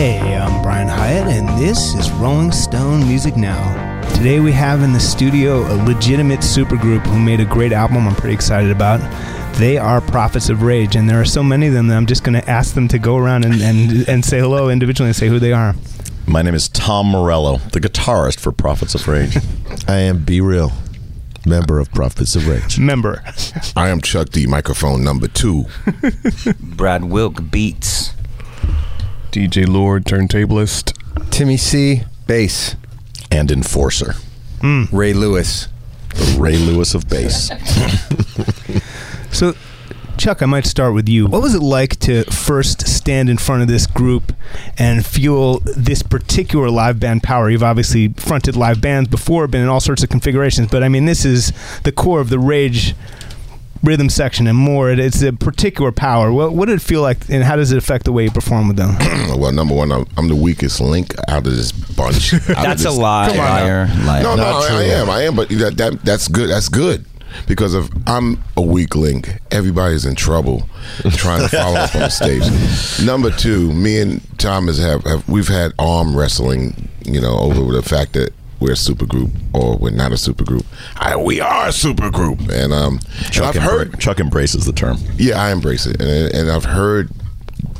Hey, I'm Brian Hiatt, and this is Rolling Stone Music Now. Today we have in the studio a legitimate supergroup who made a great album I'm pretty excited about. They are Prophets of Rage, and there are so many of them that I'm just going to ask them to go around and, and, and say hello individually and say who they are. My name is Tom Morello, the guitarist for Prophets of Rage. I am B-Real, member of Prophets of Rage. Member. I am Chuck D, microphone number two. Brad Wilk Beats. DJ Lord, turntablist. Timmy C, bass. and Enforcer, hmm. Ray Lewis. the Ray Lewis of bass. So, Chuck, I might start with you. What was it like to first stand in front of this group and fuel this particular live band power? You've obviously fronted live bands before, been in all sorts of configurations, but I mean, this is the core of the Rage rhythm section and more. It- It's a particular power. What, what did it feel like, and how does it affect the way you perform with them? well, number one, I'm, I'm the weakest link out of this bunch. Out of That's a lie, Come on liar. liar. No, no, Not I. I am, I am. But that, that that's good. That's good because if I'm a weak link, everybody's in trouble trying to follow up on the stage. Number two, me and Thomas have, have we've had arm wrestling, you know, over the fact that we're a super group or we're not a super group. I, we are a super group, and um, and Chuck, I've heard Chuck embraces the term. yeah, I embrace it, and and I've heard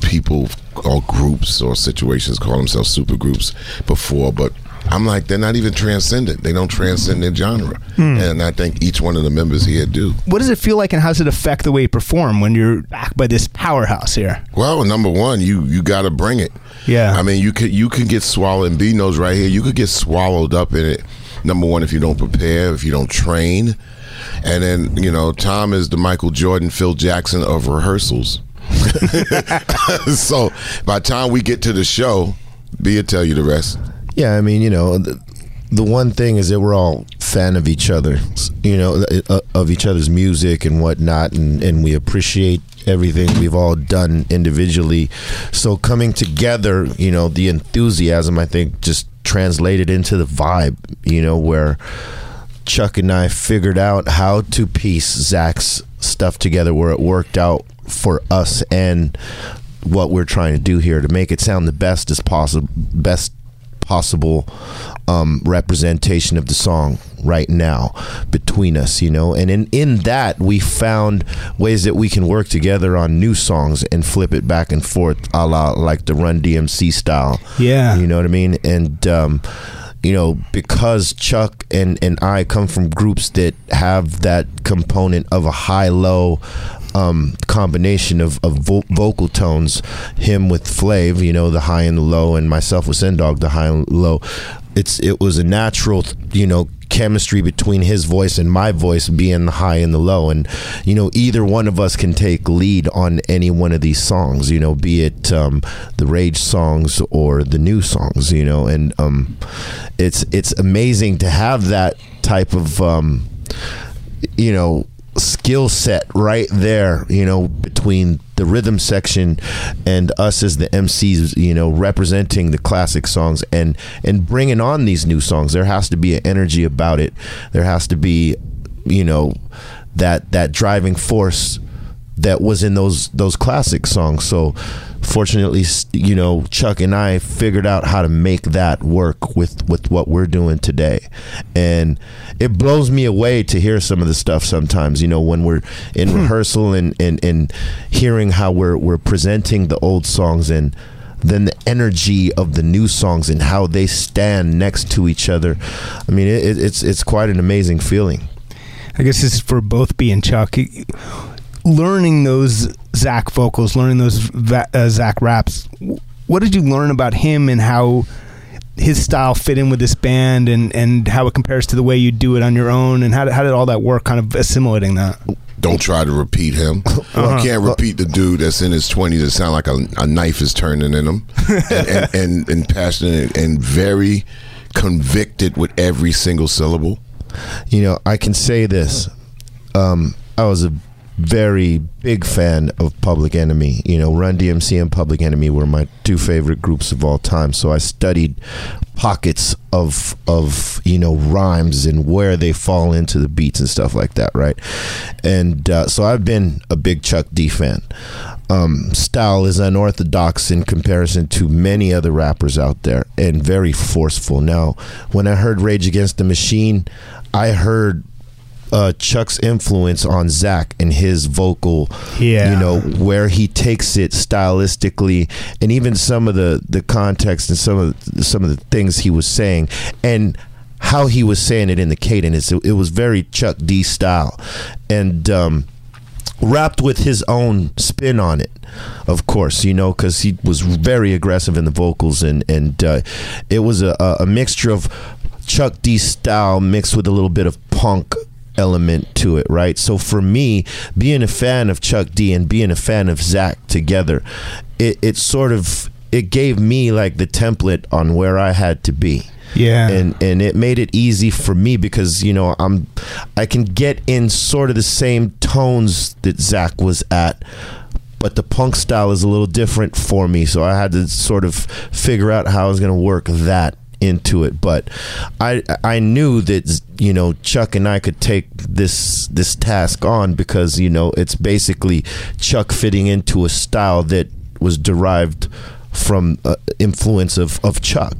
people or groups or situations call themselves super groups before, but I'm like they're not even transcendent. They don't transcend their genre, hmm. and I think each one of the members here do. what does it feel like, and how does it affect the way you perform when you're backed by this powerhouse here? Well, number one, you you got to bring it. Yeah. I mean, you could you can get swallowed. And B knows right here. You could get swallowed up in it. Number one, if you don't prepare, if you don't train, and then you know, Tom is the Michael Jordan, Phil Jackson of rehearsals. so by the time we get to the show, B will tell you the rest. Yeah, I mean, you know, the, the one thing is that we're all fan of each other, you know, uh, of each other's music and whatnot, and, and we appreciate everything we've all done individually. So coming together, you know, the enthusiasm, I think, just translated into the vibe, you know, where Chuck and I figured out how to piece Zach's stuff together where it worked out for us and what we're trying to do here to make it sound the best as possible best possible um, representation of the song right now between us you know? And in in that we found ways that we can work together on new songs and flip it back and forth a la like the run dmc style. Yeah. you know what i mean? And um you know because chuck and and i come from groups that have that component of a high low um, combination of, of vo- vocal tones, him with Flav, you know, the high and the low, and myself with Sen Dog, the high and low. It's it was a natural, you know, chemistry between his voice and my voice being the high and the low, and you know, either one of us can take lead on any one of these songs, you know, be it um, the Rage songs or the new songs, you know, and um, it's it's amazing to have that type of um, you know skill set right there you know between the rhythm section and us as the MCs you know representing the classic songs and and bringing on these new songs. There has to be an energy about it. There has to be you know that that driving force that was in those those classic songs. So fortunately you know Chuck and I figured out how to make that work with with what we're doing today. And it blows me away to hear some of the stuff sometimes you know when we're in hmm. rehearsal and and and hearing how we're we're presenting the old songs and then the energy of the new songs and how they stand next to each other. I mean it, it's it's quite an amazing feeling. I guess this is for both B and Chuck. Learning those Zach vocals, learning those va- uh, Zach raps. What did you learn about him and how his style fit in with this band, and, and how it compares to the way you do it on your own, and how did, how did all that work? Kind of assimilating that. Don't try to repeat him. Uh-huh. You can't repeat the dude that's in his twenties that sound like a, a knife is turning in him, and, and, and, and passionate and very convicted with every single syllable. You know, I can say this. Um, I was a very big fan of Public Enemy. You know, Run DMC and Public Enemy were my two favorite groups of all time. So I studied pockets of of you know rhymes and where they fall into the beats and stuff like that, right? And uh, so I've been a big Chuck D fan. Um, style is unorthodox in comparison to many other rappers out there, and very forceful. Now, when I heard Rage Against the Machine, I heard uh, Chuck's influence on Zach and his vocal, Yeah. you know, where he takes it stylistically, and even some of the the context and some of some of the things he was saying, and how he was saying it in the cadence. It, it was very Chuck D style, and. um Wrapped with his own spin on it, of course, you know, because he was very aggressive in the vocals, and and uh, it was a a mixture of Chuck D style mixed with a little bit of punk element to it, right? So for me, being a fan of Chuck D and being a fan of Zach together, it, it sort of it gave me like the template on where I had to be. Yeah. And and it made it easy for me because, you know, I'm I can get in sort of the same tones that Zach was at but the punk style is a little different for me so i had to sort of figure out how i was going to work that into it but i i knew that you know chuck and i could take this this task on because you know it's basically chuck fitting into a style that was derived from uh, influence of of chuck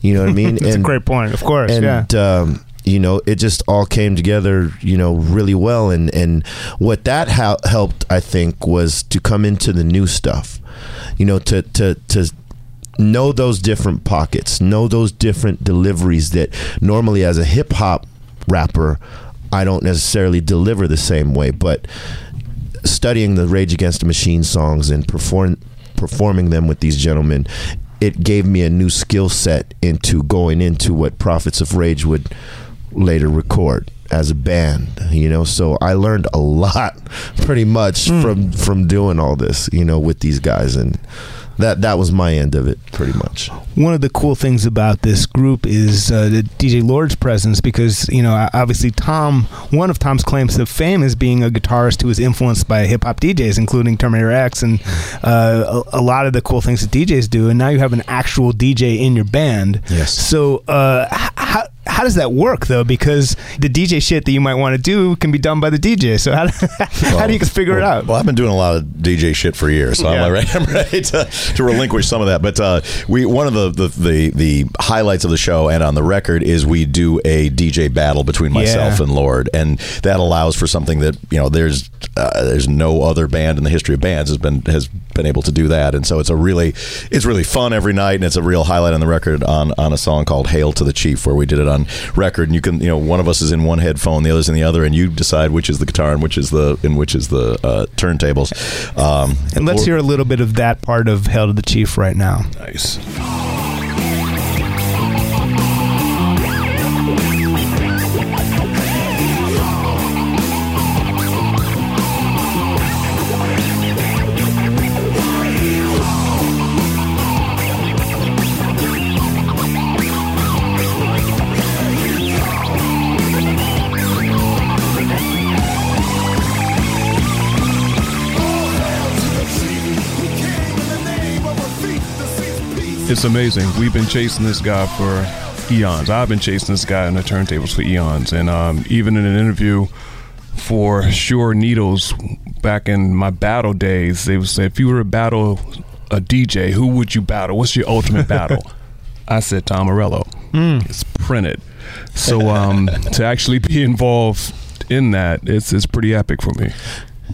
you know what i mean That's a great point. Of course. and yeah. um, you know it just all came together you know really well and and what that ha- helped i think was to come into the new stuff you know to to to know those different pockets know those different deliveries that normally as a hip hop rapper i don't necessarily deliver the same way but studying the Rage Against the Machine songs and perform performing them with these gentlemen, it gave me a new skill set into going into what Prophets of Rage would later record as a band. You know, so I learned a lot, pretty much hmm. from from doing all this. You know, with these guys and. That, that was my end of it, pretty much. one of the cool things about this group is uh, the DJ Lord's presence because you know obviously Tom one of Tom's claims to fame is being a guitarist who was influenced by hip hop DJs including Terminator X and uh, a, a lot of the cool things that DJs do and now you have an actual DJ in your band Yes. so uh, how how does that work though because the DJ shit that you might want to do can be done by the DJ so how, how do you figure it out Well, I've been doing a lot of DJ shit for years, so Yeah. I'm, ready, I'm ready to, to relinquish some of that. But uh, we one of the, the the the highlights of the show and on the record is we do a DJ battle between myself Yeah. and Lord, and that allows for something that you know there's uh, there's no other band in the history of bands has been has been able to do that, and so it's a really it's really fun every night, and it's a real highlight on the record on on a song called "Hail to the Chief," where we did it on record, and you can you know one of us is in one headphone, the other's in the other, and you decide which is the guitar and which is the and which is the uh, turntables. Um, and let's hear a little bit of that part of Hail to the Chief right now Nice. It's amazing. We've been chasing this guy for eons. I've been chasing this guy on the turntables for eons, and um, even in an interview for Sure Needles back in my battle days, they would say, "If you were to battle a DJ, who would you battle? What's your ultimate battle?" I said Tom Morello. It's printed, so um, to actually be involved in that, it's it's pretty epic for me.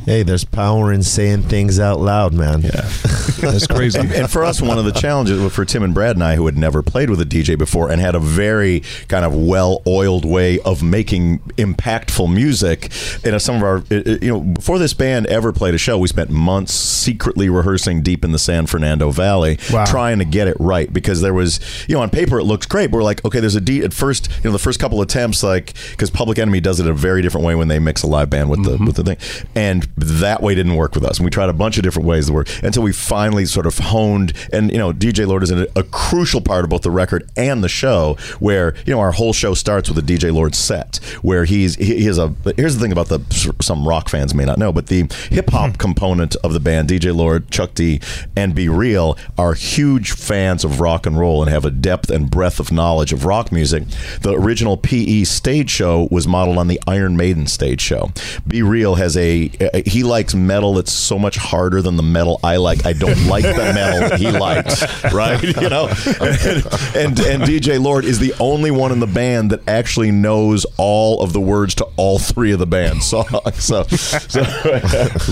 Hey, there's power in saying things out loud, man. Yeah. That's crazy. and for us, one of the challenges for Tim and Brad and I, who had never played with a DJ before and had a very kind of well-oiled way of making impactful music, you know, some of our, you know, before this band ever played a show, we spent months secretly rehearsing deep in the San Fernando Valley, Wow. trying to get it right because there was, you know, on paper it looks great. But we're like, okay, there's a D at first, you know, the first couple attempts, like because Public Enemy does it a very different way when they mix a live band with the mm-hmm. with the thing, and that way didn't work with us. And we tried a bunch of different ways to work until we finally sort of honed. And you know, DJ Lord is a, a crucial part of both the record and the show, where you know our whole show starts with a DJ Lord set, where he's he, he is a. Here's the thing about the some rock fans may not know, but the hip hop hmm. component of the band, DJ Lord, Chuck D, and B-Real are huge fans of rock and roll and have a depth and breadth of knowledge of rock music. The original PE stage show was modeled on the Iron Maiden stage show. B-Real has a he likes metal that's so much harder than the metal I like. I don't like the metal that he likes, right? You know, and, and and DJ Lord is the only one in the band that actually knows all of the words to all three of the band's songs. So, so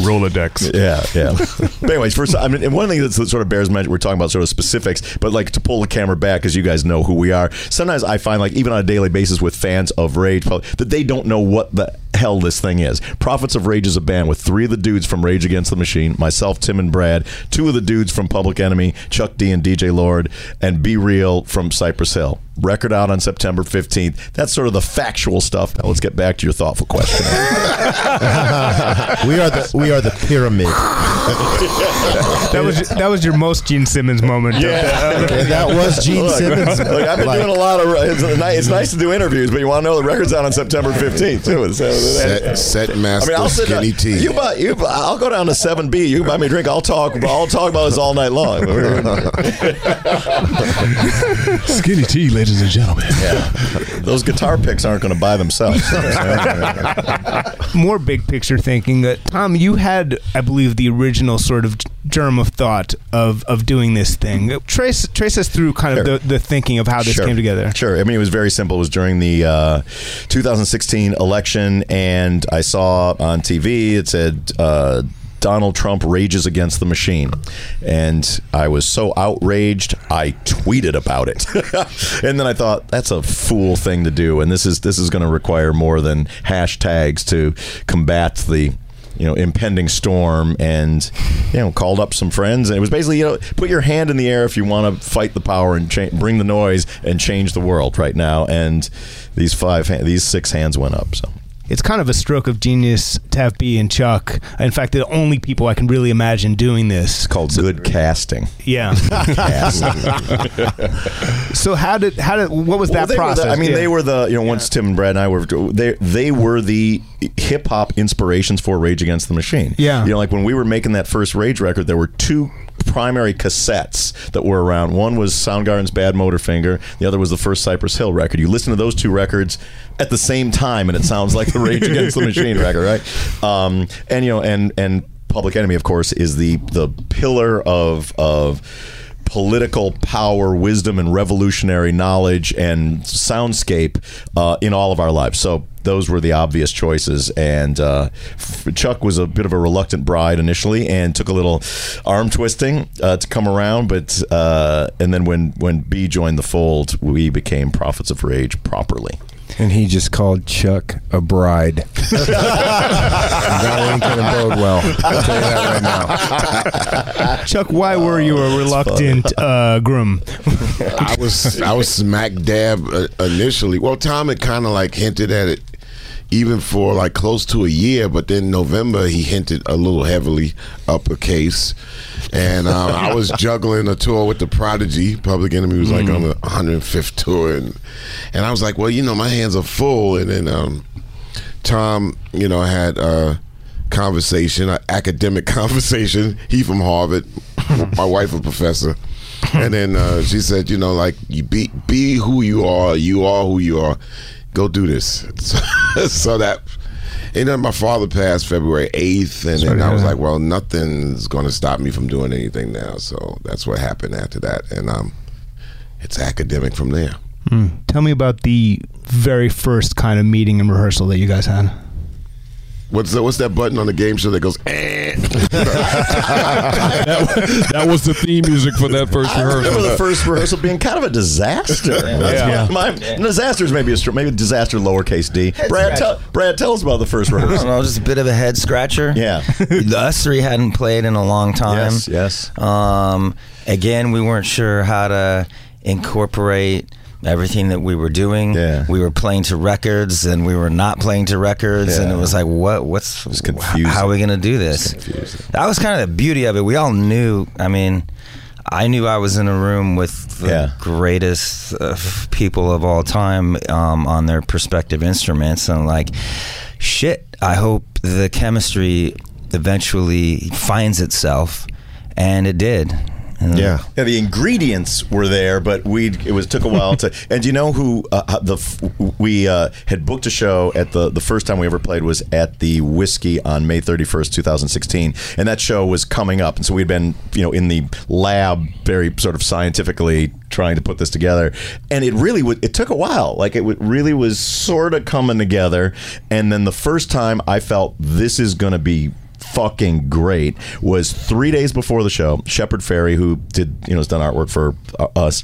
Rolodex. yeah, yeah. But anyways, first, I mean, and one thing that sort of bears mention, we're talking about sort of specifics, but like to pull the camera back, as you guys know who we are. Sometimes I find, like, even on a daily basis with fans of Rage, that they don't know what the hell this thing is. Prophets of Rage is a band with three of the dudes from Rage Against the Machine, myself, Tim, and Brad, two of the dudes from Public Enemy, Chuck D and DJ Lord, and B-Real from Cypress Hill. Record out on September 15th. That's sort of the factual stuff. Now let's get back to your thoughtful question. we are the we are the pyramid. That was that was your most Gene Simmons moment. And that was Gene Look, Simmons. look, I've been Like, doing a lot of. It's, ni- it's nice to do interviews, but you want to know the record's out on September 15th too. So, Set, set I master mean, I'll sit down, skinny tea. you buy, you buy, I'll go down to seven B. You buy me a drink. I'll talk. I'll talk about this all night long. Skinny tea, ladies and gentlemen. Yeah. Those guitar picks aren't going to buy themselves. More big picture thinking. That Tom, you had, I believe, the original sort of germ of thought of of doing this thing. Trace trace us through kind of Sure. the, the thinking of how this Sure. came together. Sure. I mean, it was very simple. It was during the uh, 2016 election, and I saw on TV it said. Uh, Donald Trump rages against the machine. And I was so outraged, I tweeted about it. and then I thought, that's a fool thing to do. And this is this is going to require more than hashtags to combat the you know impending storm and you know called up some friends and it was basically you know put your hand in the air if you want to fight the power and cha- bring the noise and change the world right now and these five these six hands went up so It's kind of a stroke of genius to have B and Chuck. In fact, the only people I can really imagine doing this. it's called good casting Yeah. so how did how did what was Well, that they were the- process? I mean, Yeah. they were the you know once Tim and Brad and I were they they were the hip hop inspirations for Rage Against the Machine. Yeah. you know, like when we were making that first Rage record, there were two primary cassettes that were around. One was Soundgarden's Badmotorfinger. The other was the first Cypress Hill record. You listen to those two records at the same time, and it sounds like the Rage Against the Machine record, right? Um, and you know, and and Public Enemy, of course, is the the pillar of of political power, wisdom, and revolutionary knowledge and soundscape uh, in all of our lives. So those were the obvious choices. And uh, Chuck was a bit of a reluctant bride initially, and took a little arm twisting uh, to come around. But uh, and then when when B joined the fold, we became prophets of rage properly. And he just called Chuck a bride. that ain't gonna bode well. I'll tell you that right now. Chuck, why were you a reluctant uh, groom? I was I was smack dab uh, initially. Well, Tom had kind of like hinted at it even for like close to a year, but then November he hinted a little heavily uppercase, and um, I was juggling a tour with the Prodigy. Public Enemy was like on the 105th tour, and and I was like, well, you know, my hands are full, and then um, Tom, you know, had. a conversation, an academic conversation. He from Harvard, my wife a professor, and then uh, she said, you know, like you be be who you are. You are who you are. Go do this. So, so that. And then my father passed February 8th, and then I was like, well, nothing's going to stop me from doing anything now. So that's what happened after that. And um, it's academic from there. Tell me about the very first kind of meeting and rehearsal that you guys had. What's the, what's that button on the game show that goes? Eh? that was the theme music for that first I remember rehearsal. the first rehearsal being kind of a disaster. Yeah. My, Disaster is maybe a str- maybe disaster lowercase d. Brad, tell Brad, tell us about the first I don't rehearsal. know, just a bit of a head scratcher. Yeah. Us three hadn't played in a long time. Yes, yes. Um, again, we weren't sure how to incorporate everything that we were doing. Yeah. We were playing to records and we were not playing to records, and it was like, what? What's. How are we going to do this? That was kind of the beauty of it. We all knew. I mean. I knew I was in a room with the Yeah. greatest uh, people of all time um, on their respective instruments, and like, shit. I hope the chemistry eventually finds itself, and it did. And Yeah. Yeah, the ingredients were there, but we it was took a while to. And you know who uh, the we uh, had booked a show at the the first time we ever played was at the Whisky on May thirty first, two thousand sixteen, and that show was coming up, and so we'd been you know in the lab very sort of scientifically trying to put this together, and it really would it took a while, like it really was sort of coming together, and then the first time I felt this is going to be fucking great was three days before the show. Shepard Fairey, who did you know has done artwork for uh, us,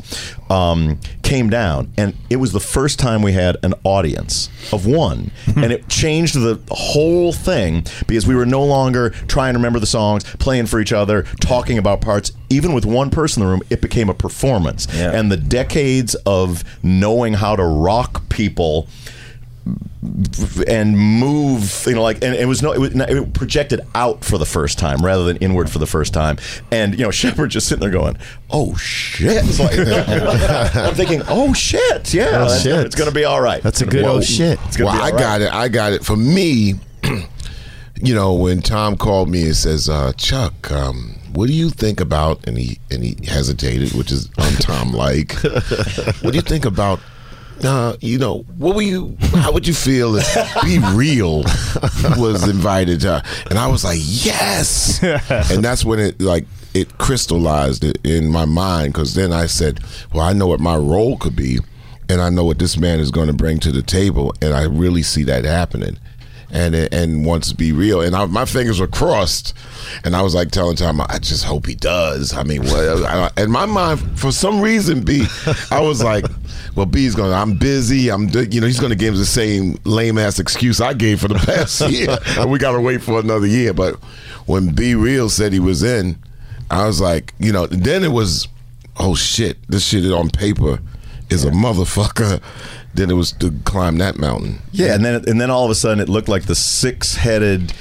um, came down, and it was the first time we had an audience of one, and it changed the whole thing because we were no longer trying to remember the songs, playing for each other, talking about parts. Even with one person in the room, it became a performance, Yeah. and the decades of knowing how to rock people and move you know like and it was no it, was, it projected out for the first time rather than inward for the first time and you know Shepard just sitting there going oh shit It's like, I'm thinking oh shit yeah Oh, that's- shit. it's gonna be all right That's a good old shit. it's gonna well, be I all got it. I got it. For me, you know, when Tom called me and says, uh, "Chuck, um, what do you think about?" and he and he hesitated, which is um, Tom like. what do you think about? Uh, you know, what were you? How would you feel if Be Real was invited? To, and I was like, yes. and that's when it like it crystallized it in my mind because then I said, well, I know what my role could be, and I know what this man is going to bring to the table, and I really see that happening. And and wants to be real, and I, my fingers were crossed, and I was like telling Tom, I just hope he does. I mean? I, in my mind, for some reason, B, I was like, well, B's going. I'm busy. I'm, you know, he's going to give us the same lame ass excuse I gave for the past year, and we got to wait for another year. But when B-Real said he was in, I was like, you know, then it was, oh shit, this shit on paper is a motherfucker. Then it was to climb that mountain. Yeah, and then and then all of a sudden it looked like the six-headed,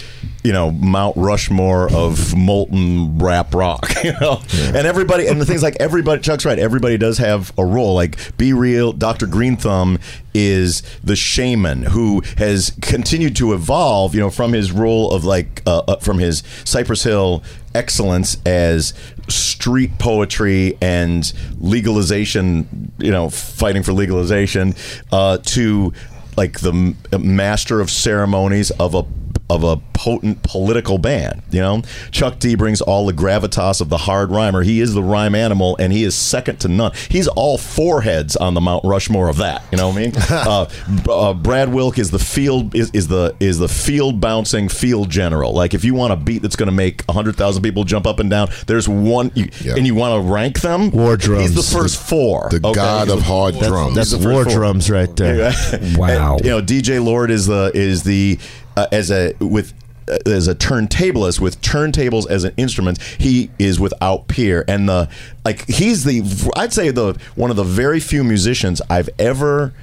you know, Mount Rushmore of molten rap rock, you know. And everybody and the things like everybody Chuck's right, everybody does have a role. Like B-Real, Dr. Greenthumb is the shaman who has continued to evolve, you know, from his role of like uh, uh, from his Cypress Hill excellence as street poetry and legalization, you know, fighting for legalization, uh, to like the master of ceremonies of a of a potent political band. You know, Chuck D brings all the gravitas of the hard rhymer. He is the rhyme animal, and he is second to none. He's all foreheads on the Mount Rushmore of that. You know what I mean? uh, uh, Brad Wilk is the field is, is the is the field bouncing field general. Like if you want a beat that's going to make hundred thousand people jump up and down, there's one, you, Yeah. and you want to rank them. War drums. He's the first four. The okay? god He's of the- hard drums. That's He's the war four. drums right there. Wow. And, you know, DJ Lord is the is the uh, as a with uh, as a turntablist with turntables as an instrument, he is without peer. And the like, he's the I'd say the one of the very few musicians I've ever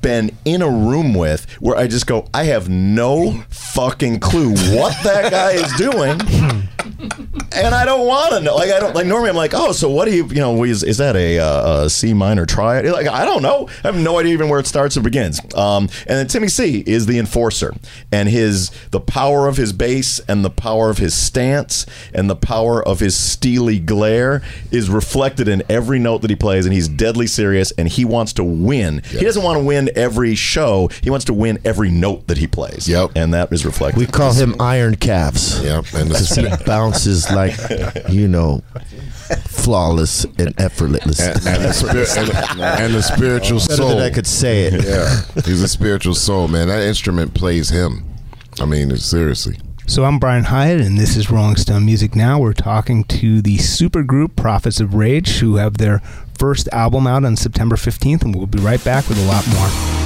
been in a room with where I just go, I have no fucking clue what that guy is doing. and I don't want to know. Like I don't like. Normally, I'm like, oh, so what do you? You know, is, is that a, uh, a C minor triad? Like I don't know. I have no idea even where it starts or begins. Um, and then Timmy C is the enforcer, and his the power of his bass and the power of his stance and the power of his steely glare is reflected in every note that he plays, and he's deadly serious, and he wants to win. He doesn't want to win every show. He wants to win every note that he plays. Yep. and that is reflected. We call him Iron Calves. Yep, and he the, bounces like, you know, flawless and effortless. and, and the spirit and, and the spiritual Better soul. than I could say it. Yeah, he's a spiritual soul, man. That instrument plays him. I mean, seriously. So I'm Brian Hiatt, and this is Rolling Stone Music Now. We're talking to the supergroup Prophets of Rage, who have their first album out on September 15th, and we'll be right back with a lot more.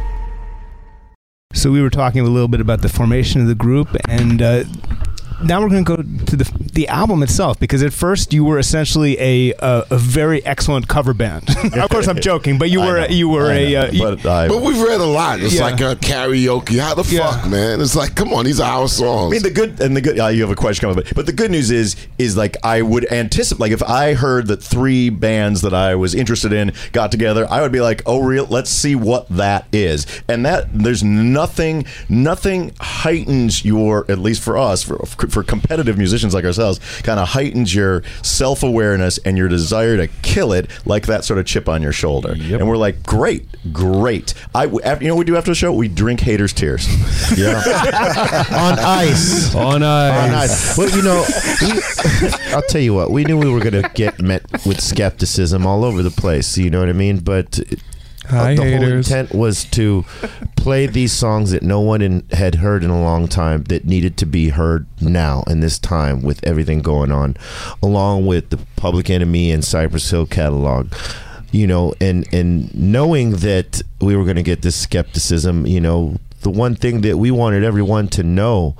So we were talking a little bit about the formation of the group, and uh, now we're going to go to the the album itself because at first you were essentially a a, a very excellent cover band. of course, I'm joking, but you were know. you were I a know. uh, you- but I, But we've read a lot. It's Yeah. like a karaoke. How the Yeah. fuck, man? It's like, come on, these are our songs. I mean, the good and the good. Uh, you have a question coming, but but the good news is is like I would anticipate. Like if I heard that three bands that I was interested in got together, I would be like, oh, real. Let's see what that is. And that there's nothing, nothing heightens your at least for us for for competitive musicians like ourselves, kind of heightens your self awareness and your desire to kill it like that sort of chip on your shoulder. And we're like, great, great. I after, you know what we do after the show? We drink haters' tears. Yeah. on ice. On ice, On ice. ice. Well, you know, we, I'll tell you what. We knew we were going to get met with skepticism all over the place. You know what I mean? But Hi, the whole intent was to play these songs that no one in, had heard in a long time that needed to be heard now in this time with everything going on, along with the Public Enemy and Cypress Hill catalog. You know, and and knowing that we were going to get this skepticism, you know, the one thing that we wanted everyone to know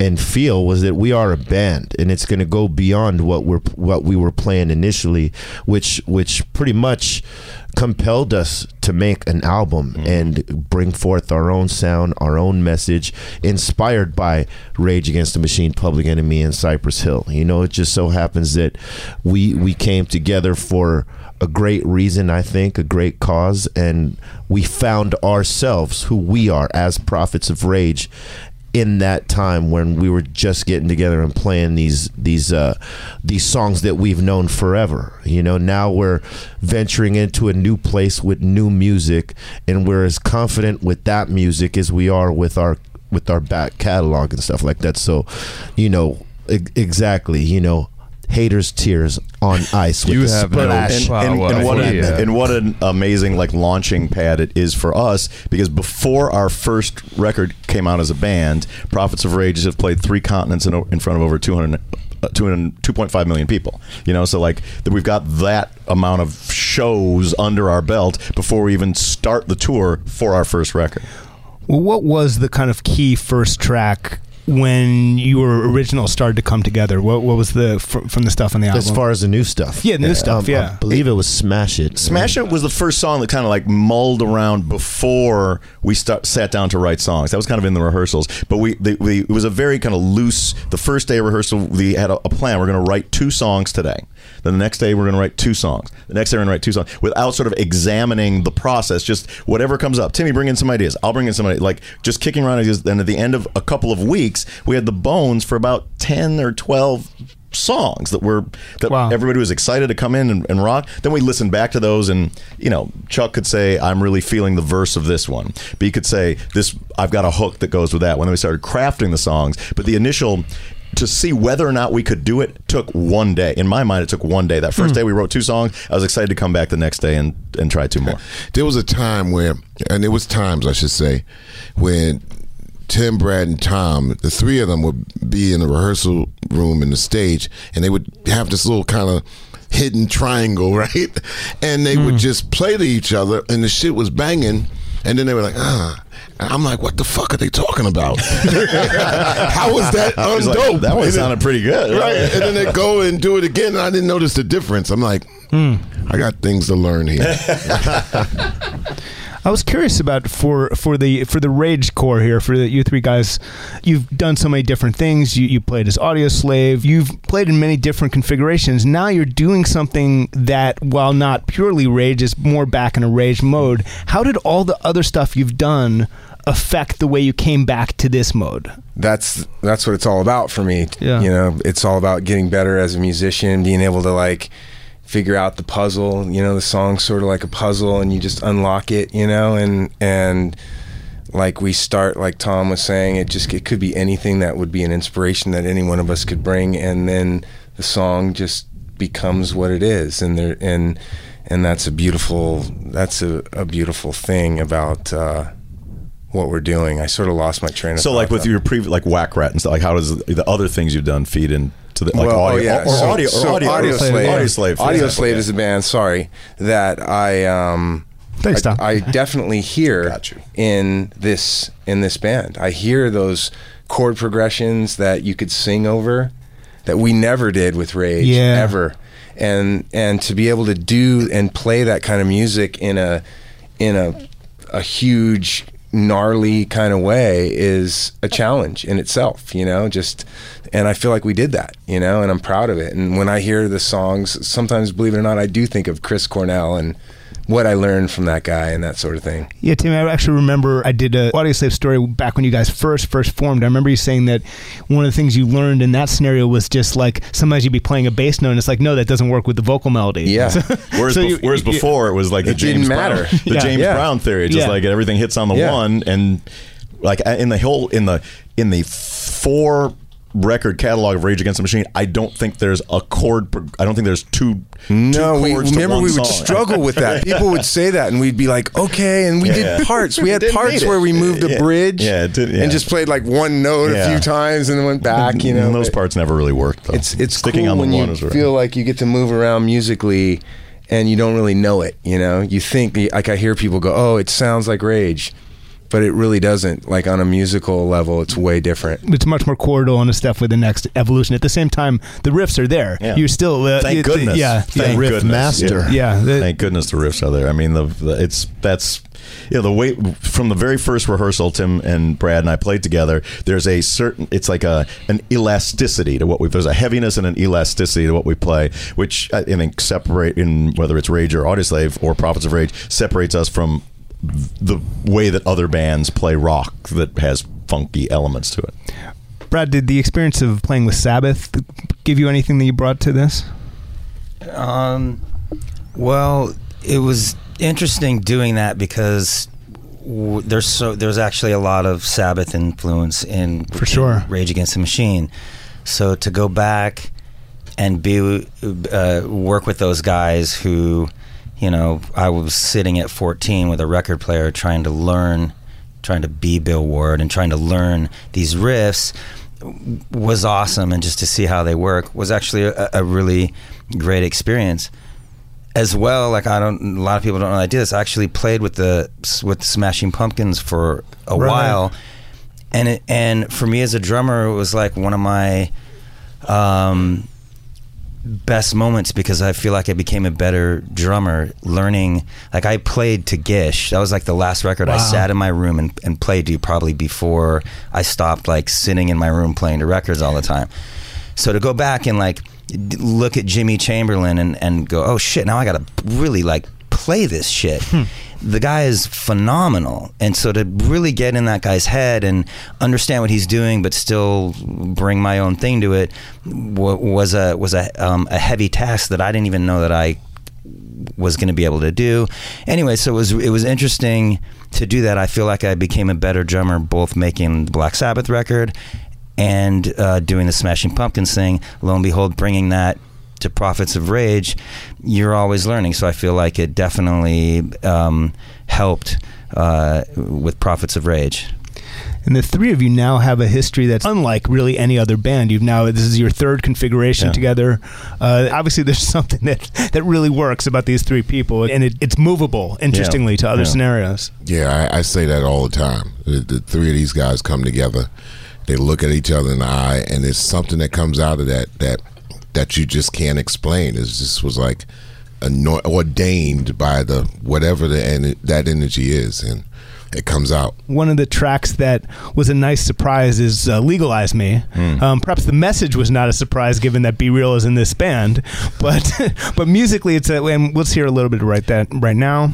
and feel was that we are a band and it's going to go beyond what we're what we were playing initially which which pretty much compelled us to make an album mm-hmm. and bring forth our own sound our own message inspired by Rage Against the Machine Public Enemy and Cypress Hill. You know it just so happens that we we came together for a great reason, I think, a great cause, and we found ourselves who we are as prophets of rage in that time when we were just getting together and playing these these uh, these songs that we've known forever. You know, now we're venturing into a new place with new music, and we're as confident with that music as we are with our with our back catalog and stuff like that. So, you know, e- exactly, you know. Haters' tears on ice. With You the have no splash. Wow, and, what and what idea. an, and what an amazing like launching pad it is for us because before our first record came out as a band, Prophets of Rage have played three continents in, in front of over 200 uh, 200 2.5 million people. You know, so like that we've got that amount of shows under our belt before we even start the tour for our first record. Well, what was the kind of key first track when your original started to come together? What what was the fr- from the stuff on the album? As far as the new stuff, Yeah, new stuff, um, yeah. I believe it was Smash It. Smash It was the first song that kind of like mulled around before we start sat down to write songs. That was kind of in the rehearsals, but we, the, we it was a very kind of loose. The first day of rehearsal, we had a, a plan. We're going to write two songs today. Then the next day, we're going to write two songs. The next day, we're going to write two songs without sort of examining the process. Just whatever comes up. Timmy, bring in some ideas. I'll bring in some ideas. Like just kicking around ideas. Then at the end of a couple of weeks, we had the bones for about ten or twelve songs that were that Wow. everybody was excited to come in and, and rock. Then we listened back to those, and you know, Chuck could say, "I'm really feeling the verse of this one." B could say, "This, I've got a hook that goes with that." When then we started crafting the songs, but the initial. To see whether or not we could do it took one day. In my mind, it took one day. That first hmm. day we wrote two songs. I was excited to come back the next day and, and try two more. There was a time where, and it was times I should say, when Tim, Brad, and Tom, the three of them would be in the rehearsal room in the stage, and they would have this little kind of hidden triangle, right? And they would just play to each other, and the shit was banging. And then they were like, ah. And I'm like, what the fuck are they talking about? How was that I was like, that one And then- sounded pretty good. Right. And then they go and do it again, and I didn't notice the difference. I'm like, I got things to learn here. I was curious about for for the for the Rage core here for the, you three guys. You've done so many different things. You you played as Audioslave. You've played in many different configurations. Now you're doing something that, while not purely Rage, is more back in a Rage mode. How did all the other stuff you've done affect the way you came back to this mode? that's that's what it's all about for me. Yeah. You know, it's all about getting better as a musician, being able to like figure out the puzzle. You know, the song's sort of like a puzzle, and you just unlock it. You know, and and like we start, like Tom was saying, it just it could be anything that would be an inspiration that any one of us could bring, and then the song just becomes what it is, and there and and that's a beautiful that's a, a beautiful thing about. uh what we're doing. I sort of lost my train of So, thought. So, like with your previous, like Wakrat and stuff, like how does the, the other things you've done feed into the like well, audio oh, yeah. or, or so, audio or so audio, audio slave, audio slave, audio example, slave yeah. is a band. Sorry, that I um, Thanks, Tom. I, I definitely hear Got you. in this in this band. I hear those chord progressions that you could sing over that we never did with Rage Yeah. ever, and and to be able to do and play that kind of music in a in a a huge gnarly kind of way is a challenge in itself you know just and i feel like we did that you know and i'm proud of it and when i hear the songs sometimes believe it or not i do think of chris cornell and what i learned from that guy and that sort of thing Yeah, Tim, I actually remember I did a Audioslave story back when you guys first first formed. I remember you saying that one of the things you learned in that scenario was just like sometimes you'd be playing a bass note and it's like, no, that doesn't work with the vocal melody. Yeah. So- Whereas, so bef- you- whereas you- before it was like the It didn't James matter. Brown, the Yeah. James Yeah. Brown theory, just Yeah. like everything hits on the Yeah. one, and like in the whole in the in the four record catalog of Rage Against the Machine, I don't think there's a chord. I don't think there's two. no two we remember we would song. struggle with that people would say that and we'd be like okay and we Yeah. did parts we had parts where we moved a Yeah. bridge Yeah, did- yeah. and just played like one note a few times and then went back you know And those parts never really worked. Though. It's it's sticking cool on the when one you is right. feel like you get to move around musically, and you don't really know it. You know, you think like I hear people go, "Oh, it sounds like Rage," but it really doesn't. Like on a musical level, it's way different. it's much more chordal and stuff with the next evolution. At the same time, the riffs are there. Yeah. You're still uh, Thank you- goodness. Yeah, Thank yeah. Riff goodness. master. Yeah, the- Thank goodness the riffs are there. I mean, the, the it's that's you know the way from the very first rehearsal, Tim and Brad and I played together. There's a certain it's like a an elasticity to what we. There's a heaviness and an elasticity to what we play, which I think separate in whether it's Rage or Audioslave or Prophets of Rage separates us from the way that other bands play rock that has funky elements to it. Brad, did the experience of playing with Sabbath give you anything that you brought to this? Um, well, it was interesting doing that because w- there's so there's actually a lot of Sabbath influence in For sure. Rage Against the Machine. So to go back and be uh, work with those guys who, you know, I was sitting at 14 with a record player trying to learn, trying to be Bill Ward and trying to learn these riffs was awesome, and just to see how they work was actually a, a really great experience. As well, like I don't, a lot of people don't know I did this. I actually played with the with Smashing Pumpkins for a Right. while, and it, and for me as a drummer, it was like one of my um, best moments because I feel like I became a better drummer learning. Like I played to Gish. That was like the last record I sat in my room and, and played to probably before I stopped like sitting in my room playing to records all the time. So to go back and like d- look at Jimmy Chamberlin and, and go, oh shit, now I got to really like play this shit. Hmm. The guy is phenomenal. And so to really get in that guy's head and understand what he's doing, but still bring my own thing to it wa was a, was a, um, a heavy task that I didn't even know that I was going to be able to do. Anyway, so it was it was interesting to do that. I feel like I became a better drummer both making the Black Sabbath record and uh, doing the Smashing Pumpkins thing. Lo and behold, bringing that to Prophets of Rage, you're always learning. So I feel like it definitely um, helped uh, with Prophets of Rage. And the three of you now have a history that's unlike really any other band. You've now this is your third configuration Yeah. together. Uh, obviously, there's something that that really works about these three people, and it, it's movable. Interestingly, to other Yeah. scenarios. Yeah, I, I say that all the time. The, the three of these guys come together. They look at each other in the eye, and there's something that comes out of that that that you just can't explain. It just was like ordained by the whatever the en- that energy is, and it comes out. One of the tracks that was a nice surprise is uh, "Legalize Me." Um, perhaps the message was not a surprise, given that B-Real is in this band, but but musically, it's a. And let's hear a little bit right that right now.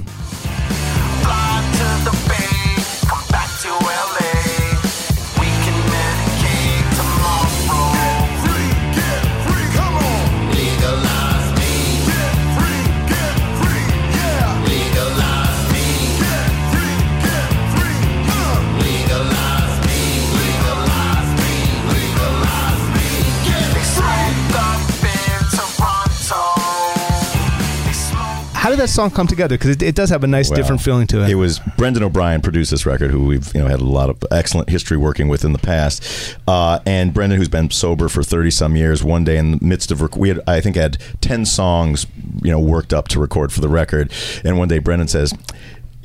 That song come together? Because it, it does have a nice, Well, different feeling to it. It was Brendan O'Brien produced this record, who we've you know had a lot of excellent history working with in the past, uh, and Brendan, who's been sober for thirty some years. One day in the midst of rec- we had I think had ten songs you know worked up to record for the record, and one day Brendan says.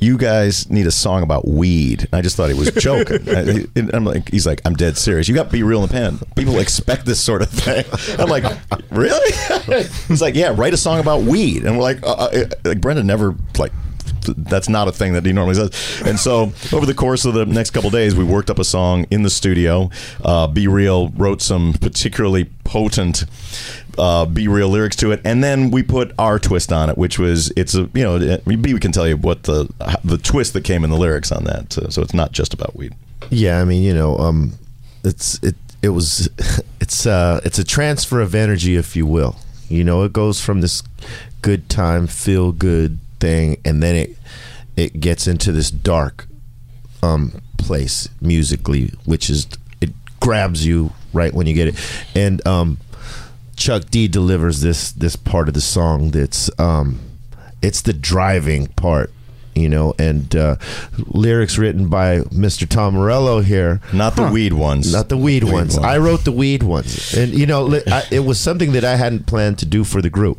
You guys need a song about weed. I just thought he was joking. I, I'm like, he's like, I'm dead serious. You got to be real in the pen. People expect this sort of thing. I'm like, really? he's like, yeah, write a song about weed. And we're like, uh, uh, like Brendan never like that's not a thing that he normally says. And so over the course of the next couple days, we worked up a song in the studio. Uh, B-Real wrote some particularly potent uh, B-Real lyrics to it, and then we put our twist on it, which was it's a you know B we can tell you what the the twist that came in the lyrics on that. So, so it's not just about weed. Yeah, I mean, you know, um, it's it it was it's uh it's a transfer of energy, if you will. You know, it goes from this good time, feel good thing, and then it it gets into this dark um place musically, which is it grabs you right when you get it, and um. Chuck D delivers this this part of the song that's um it's the driving part you know and uh lyrics written by Mr. Tom Morello here Not the weed ones. not the weed, ones. ones. I wrote the weed ones, and you know, I, it was something that I hadn't planned to do for the group.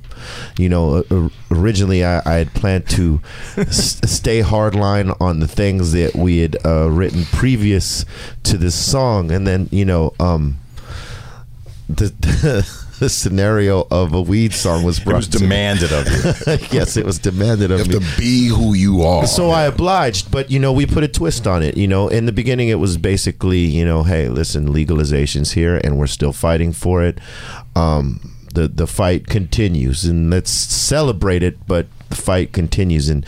You know, uh, originally I, I had planned to s- stay hardline on the things that we had uh, written previous to this song, and then you know, um, the. The scenario of a weed song was It was demanded of you. yes, it was demanded You of have me. to be who you are. So I obliged, but you know, we put a twist on it. You know, in the beginning, it was basically, you know, hey, listen, legalization's here, and we're still fighting for it. Um, the the fight continues, and let's celebrate it. But the fight continues, and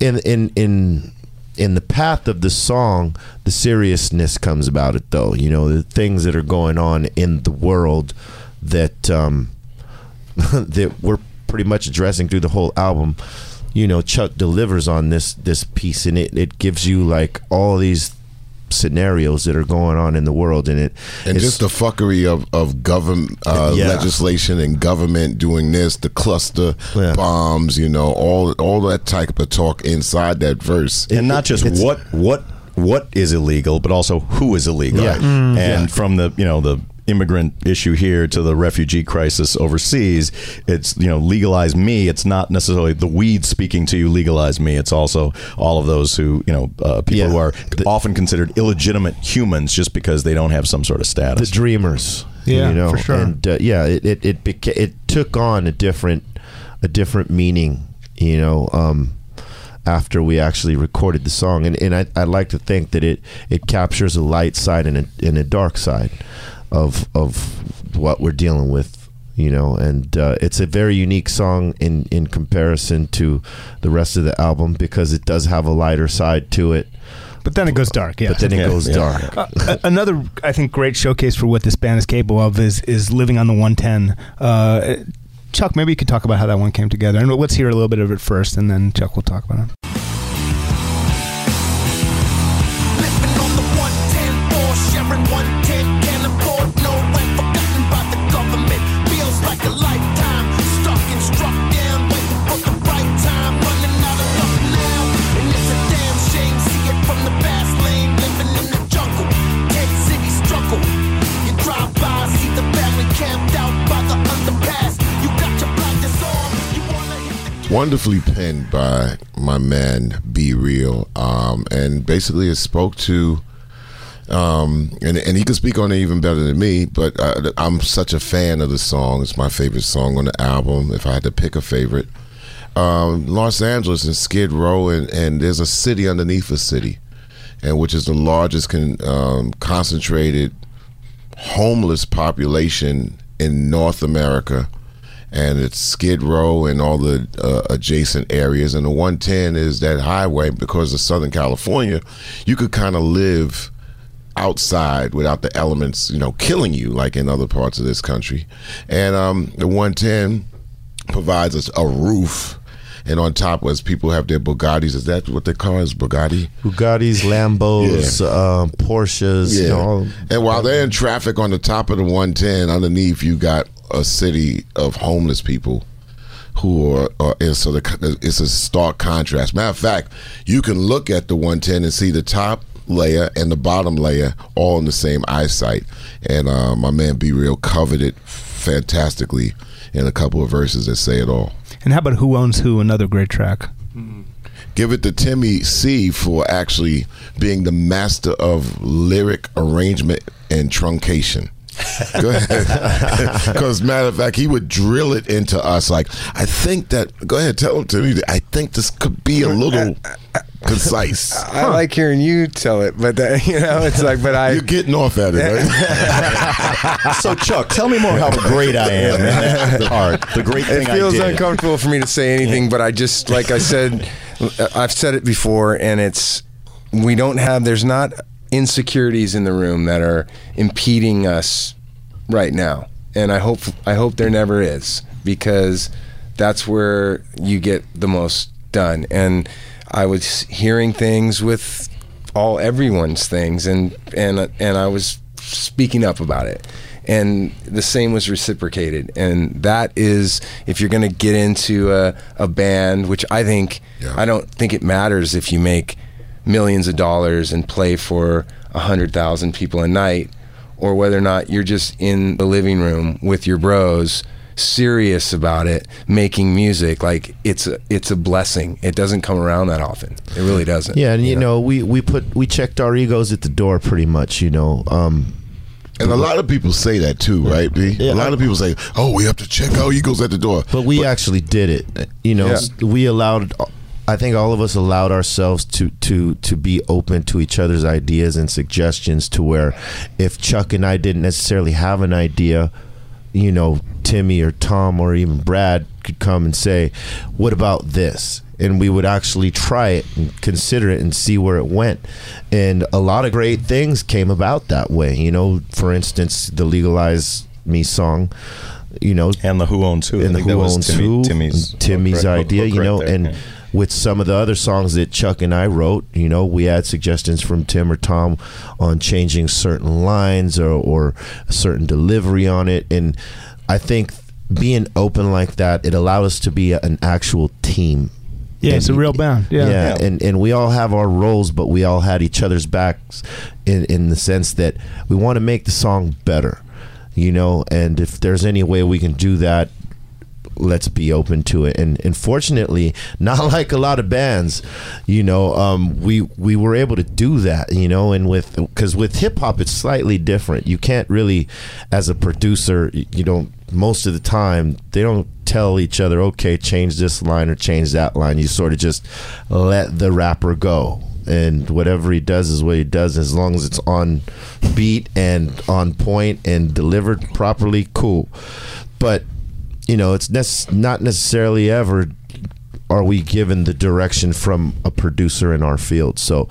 in in in in the path of the song, the seriousness comes about it, though. You know, the things that are going on in the world that um, that we're pretty much addressing through the whole album. You know, Chuck delivers on this this piece, and it, it gives you like all these scenarios that are going on in the world, and it and just the fuckery of of government uh, Yeah. legislation and government doing this, the cluster Yeah. bombs, you know, all all that type of talk inside that verse. and not just what what what is illegal, but also who is illegal. Yeah. Mm, and from the you know the immigrant issue here to the refugee crisis overseas, it's you know legalize me. It's not necessarily the weed speaking to you. Legalize me. It's also all of those who you know uh, people Yeah. who are The- often considered illegitimate humans just because they don't have some sort of status. the dreamers. Yeah, you know, for sure. And uh, yeah, it it it, beca- it took on a different a different meaning. You know. Um, after we actually recorded the song, and, and I, I like to think that it, it captures a light side and a, and a dark side of of what we're dealing with, you know. And uh, it's a very unique song in in comparison to the rest of the album because it does have a lighter side to it, but then it goes dark. Yeah. but then it Yeah, goes yeah. dark. Uh, another, I think, great showcase for what this band is capable of is is living on the 110. Uh, Chuck, maybe you could talk about how that one came together, and let's hear a little bit of it first, and then Chuck will talk about it. Wonderfully penned by my man B-Real, um, and basically it spoke to Um, and and he could speak on it even better than me. But uh, I'm such a fan of the song. It's my favorite song on the album. If I had to pick a favorite, um, Los Angeles and Skid Row, and, and there's a city underneath a city, and which is the largest con, um, concentrated homeless population in North America. And it's Skid Row and all the uh, adjacent areas. And the 110 is that highway because of Southern California. You could kind of live outside without the elements, you know, killing you like in other parts of this country. And um, the 110 provides us a roof. And on top was people have their Bugattis. Is that what they call it? Is Bugatti? Bugattis, Lambos, uh, Porsches. You know, all- and while they're in traffic on the top of the 110, underneath you got a city of homeless people who are, are and so the, it's a stark contrast. Matter of fact, you can look at the 110 and see the top layer and the bottom layer all in the same eyesight. And uh, my man B-Real covered it fantastically in a couple of verses that say it all. And how about Who Owns Who? Another great track. Give it to Timmy C for actually being the master of lyric arrangement and truncation. Go ahead. Because matter of fact, he would drill it into us. Like, I think that. Go ahead, tell him to me. I think this could be a little concise. I like hearing you tell it, but that, you know, it's like, but I. You're getting off at it, right? so Chuck, tell me more how great I am in that part. The great thing it feels I did. uncomfortable for me to say anything, but I just like I said, uh, I've said it before, and it's we don't have. There's not insecurities in the room that are impeding us right now, and I hope I hope there never is because that's where you get the most done. And I was hearing things with all everyone's things, and and and I was speaking up about it. And the same was reciprocated. And that is if you're going to get into a, a band which i think i don't think it matters if you make millions of dollars and play for a hundred thousand people a night or whether or not you're just in the living room with your bros serious about it making music like it's a it's a blessing it doesn't come around that often it really doesn't yeah, and you know, we we put we checked our egos at the door pretty much. You know, um, And a lot of people say that too, right? B? Yeah. a lot of people say, "Oh, we have to check our egos at the door." but we actually did it. You know, Yeah. we allowed. I think all of us allowed ourselves to to to be open to each other's ideas and suggestions. To where, if Chuck and I didn't necessarily have an idea, you know, Timmy or Tom or even Brad could come and say, "What about this?" And we would actually try it and consider it and see where it went. And a lot of great things came about that way. You know, for instance, the "Legalize Me" song. You know, and the Who Owns Who. And the Who Owns Timmy- Who, Timmy's Timmy's idea, you right know, there, and yeah. With some of the other songs that Chuck and I wrote, you know, we had suggestions from Tim or Tom on changing certain lines or, or a certain delivery on it, and I think being open like that, it allowed us to be an actual team. Yeah, it's a real band. Yeah. yeah, and and we all have our roles, but we all had each other's backs in in the sense that we want to make the song better, you know. And if there's any way we can do that, let's be open to it. And and fortunately, not like a lot of bands, you know, um, we we were able to do that, you know. And with because with hip hop, it's slightly different. You can't really, as a producer, you don't most of the time they don't tell each other, okay, change this line or change that line. You sort of just let the rapper go. And whatever he does is what he does, as long as it's on beat and on point and delivered properly, cool. But you know, it's nec- not necessarily ever are we given the direction from a producer in our field. So,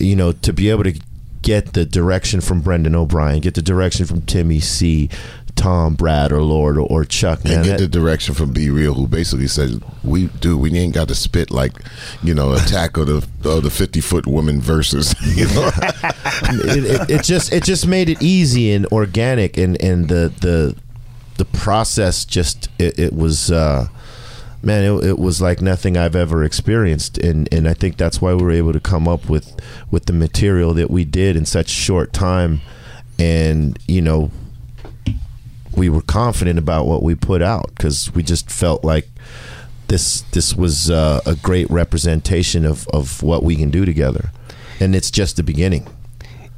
you know, to be able to get the direction from Brendan O'Brien, get the direction from Timmy C, Tom, Brad, or Lord, or, or Chuck, man. and get that- the direction from B-Real, who basically said, "We do. We ain't got to spit like, you know, attack of the of the fifty foot woman versus, you know." it, it, it just it just made it easy and organic and and the the the process just it, it was uh man it, it was like nothing i've ever experienced. And and i think that's why we were able to come up with with the material that we did in such short time. And you know we were confident about what we put out because we just felt like this this was uh, a great representation of of what we can do together. And it's just the beginning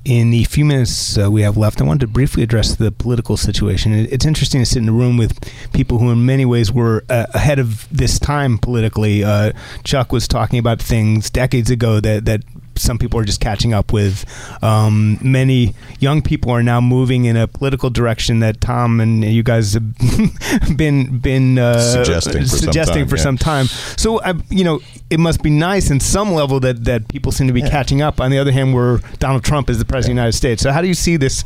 in the few minutes uh, we have left, I wanted to briefly address the political situation. It- It's interesting to sit in a room with people who, in many ways, were uh, ahead of this time politically. Uh, Chuck was talking about things decades ago that that some people are just catching up with. Um, many young people are now moving in a political direction that Tom and you guys have been been uh, Suggesting for some suggesting time, for yeah. some time. So I, you know, it must be nice in some level that that people seem to be catching up. On the other hand, where Donald Trump is the president of the United States. So how do you see this?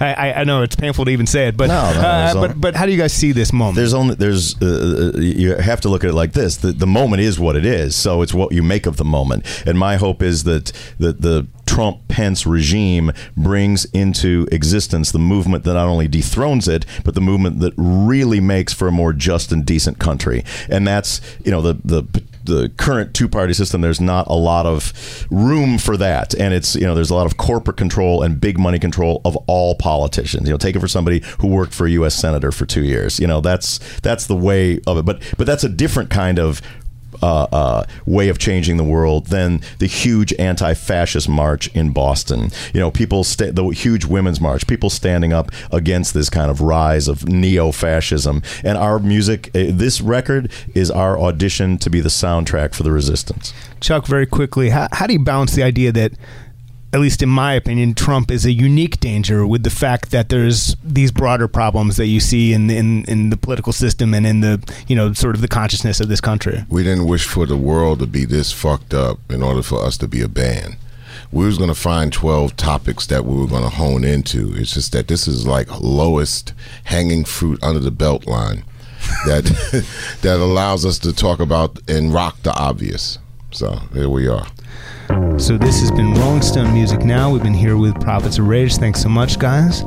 I, I, I know it's painful to even say it, but No, no, uh, but but how do you guys see this moment? There's only there's uh, uh, you have to look at it like this. The the moment is what it is. So it's what you make of the moment. And my hope is that that the Trump Pence regime brings into existence the movement that not only dethrones it, but the movement that really makes for a more just and decent country. And that's you know the the the current two party system, there's not a lot of room for that. And it's, you know, there's a lot of corporate control and big money control of all politicians. You know, take it for somebody who worked for a U.S. senator for two years. You know, that's that's the way of it. But but that's a different kind of uh, uh, way of changing the world than the huge anti-fascist march in Boston. You know, people sta- the huge women's march, people standing up against this kind of rise of neo-fascism. And our music, uh, this record, is our audition to be the soundtrack for the resistance. Chuck, very quickly, how, how do you balance the idea that, at least in my opinion, Trump is a unique danger with the fact that there's these broader problems that you see in in, in the political system and in the you know sort of the consciousness of this country. We didn't wish for the world to be this fucked up in order for us to be a band. We was going to find 12 topics that we were going to hone into. It's just that this is like lowest hanging fruit under the belt line that that allows us to talk about and rock the obvious. So here we are. So this has been Rolling Stone Music Now. We've been here with Prophets of Rage. Thanks so much, guys.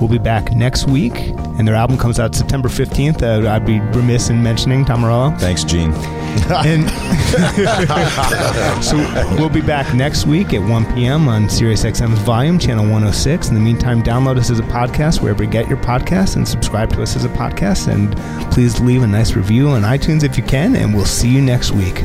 We'll be back next week, and their album comes out September 15th. Uh, I'd be remiss in mentioning Tom Morello. Thanks, Gene. and so we'll be back next week at 1 p.m. on SiriusXM's Volume, Channel 106. In the meantime, download us as a podcast wherever you get your podcasts and subscribe to us as a podcast. And please leave a nice review on iTunes if you can, and we'll see you next week.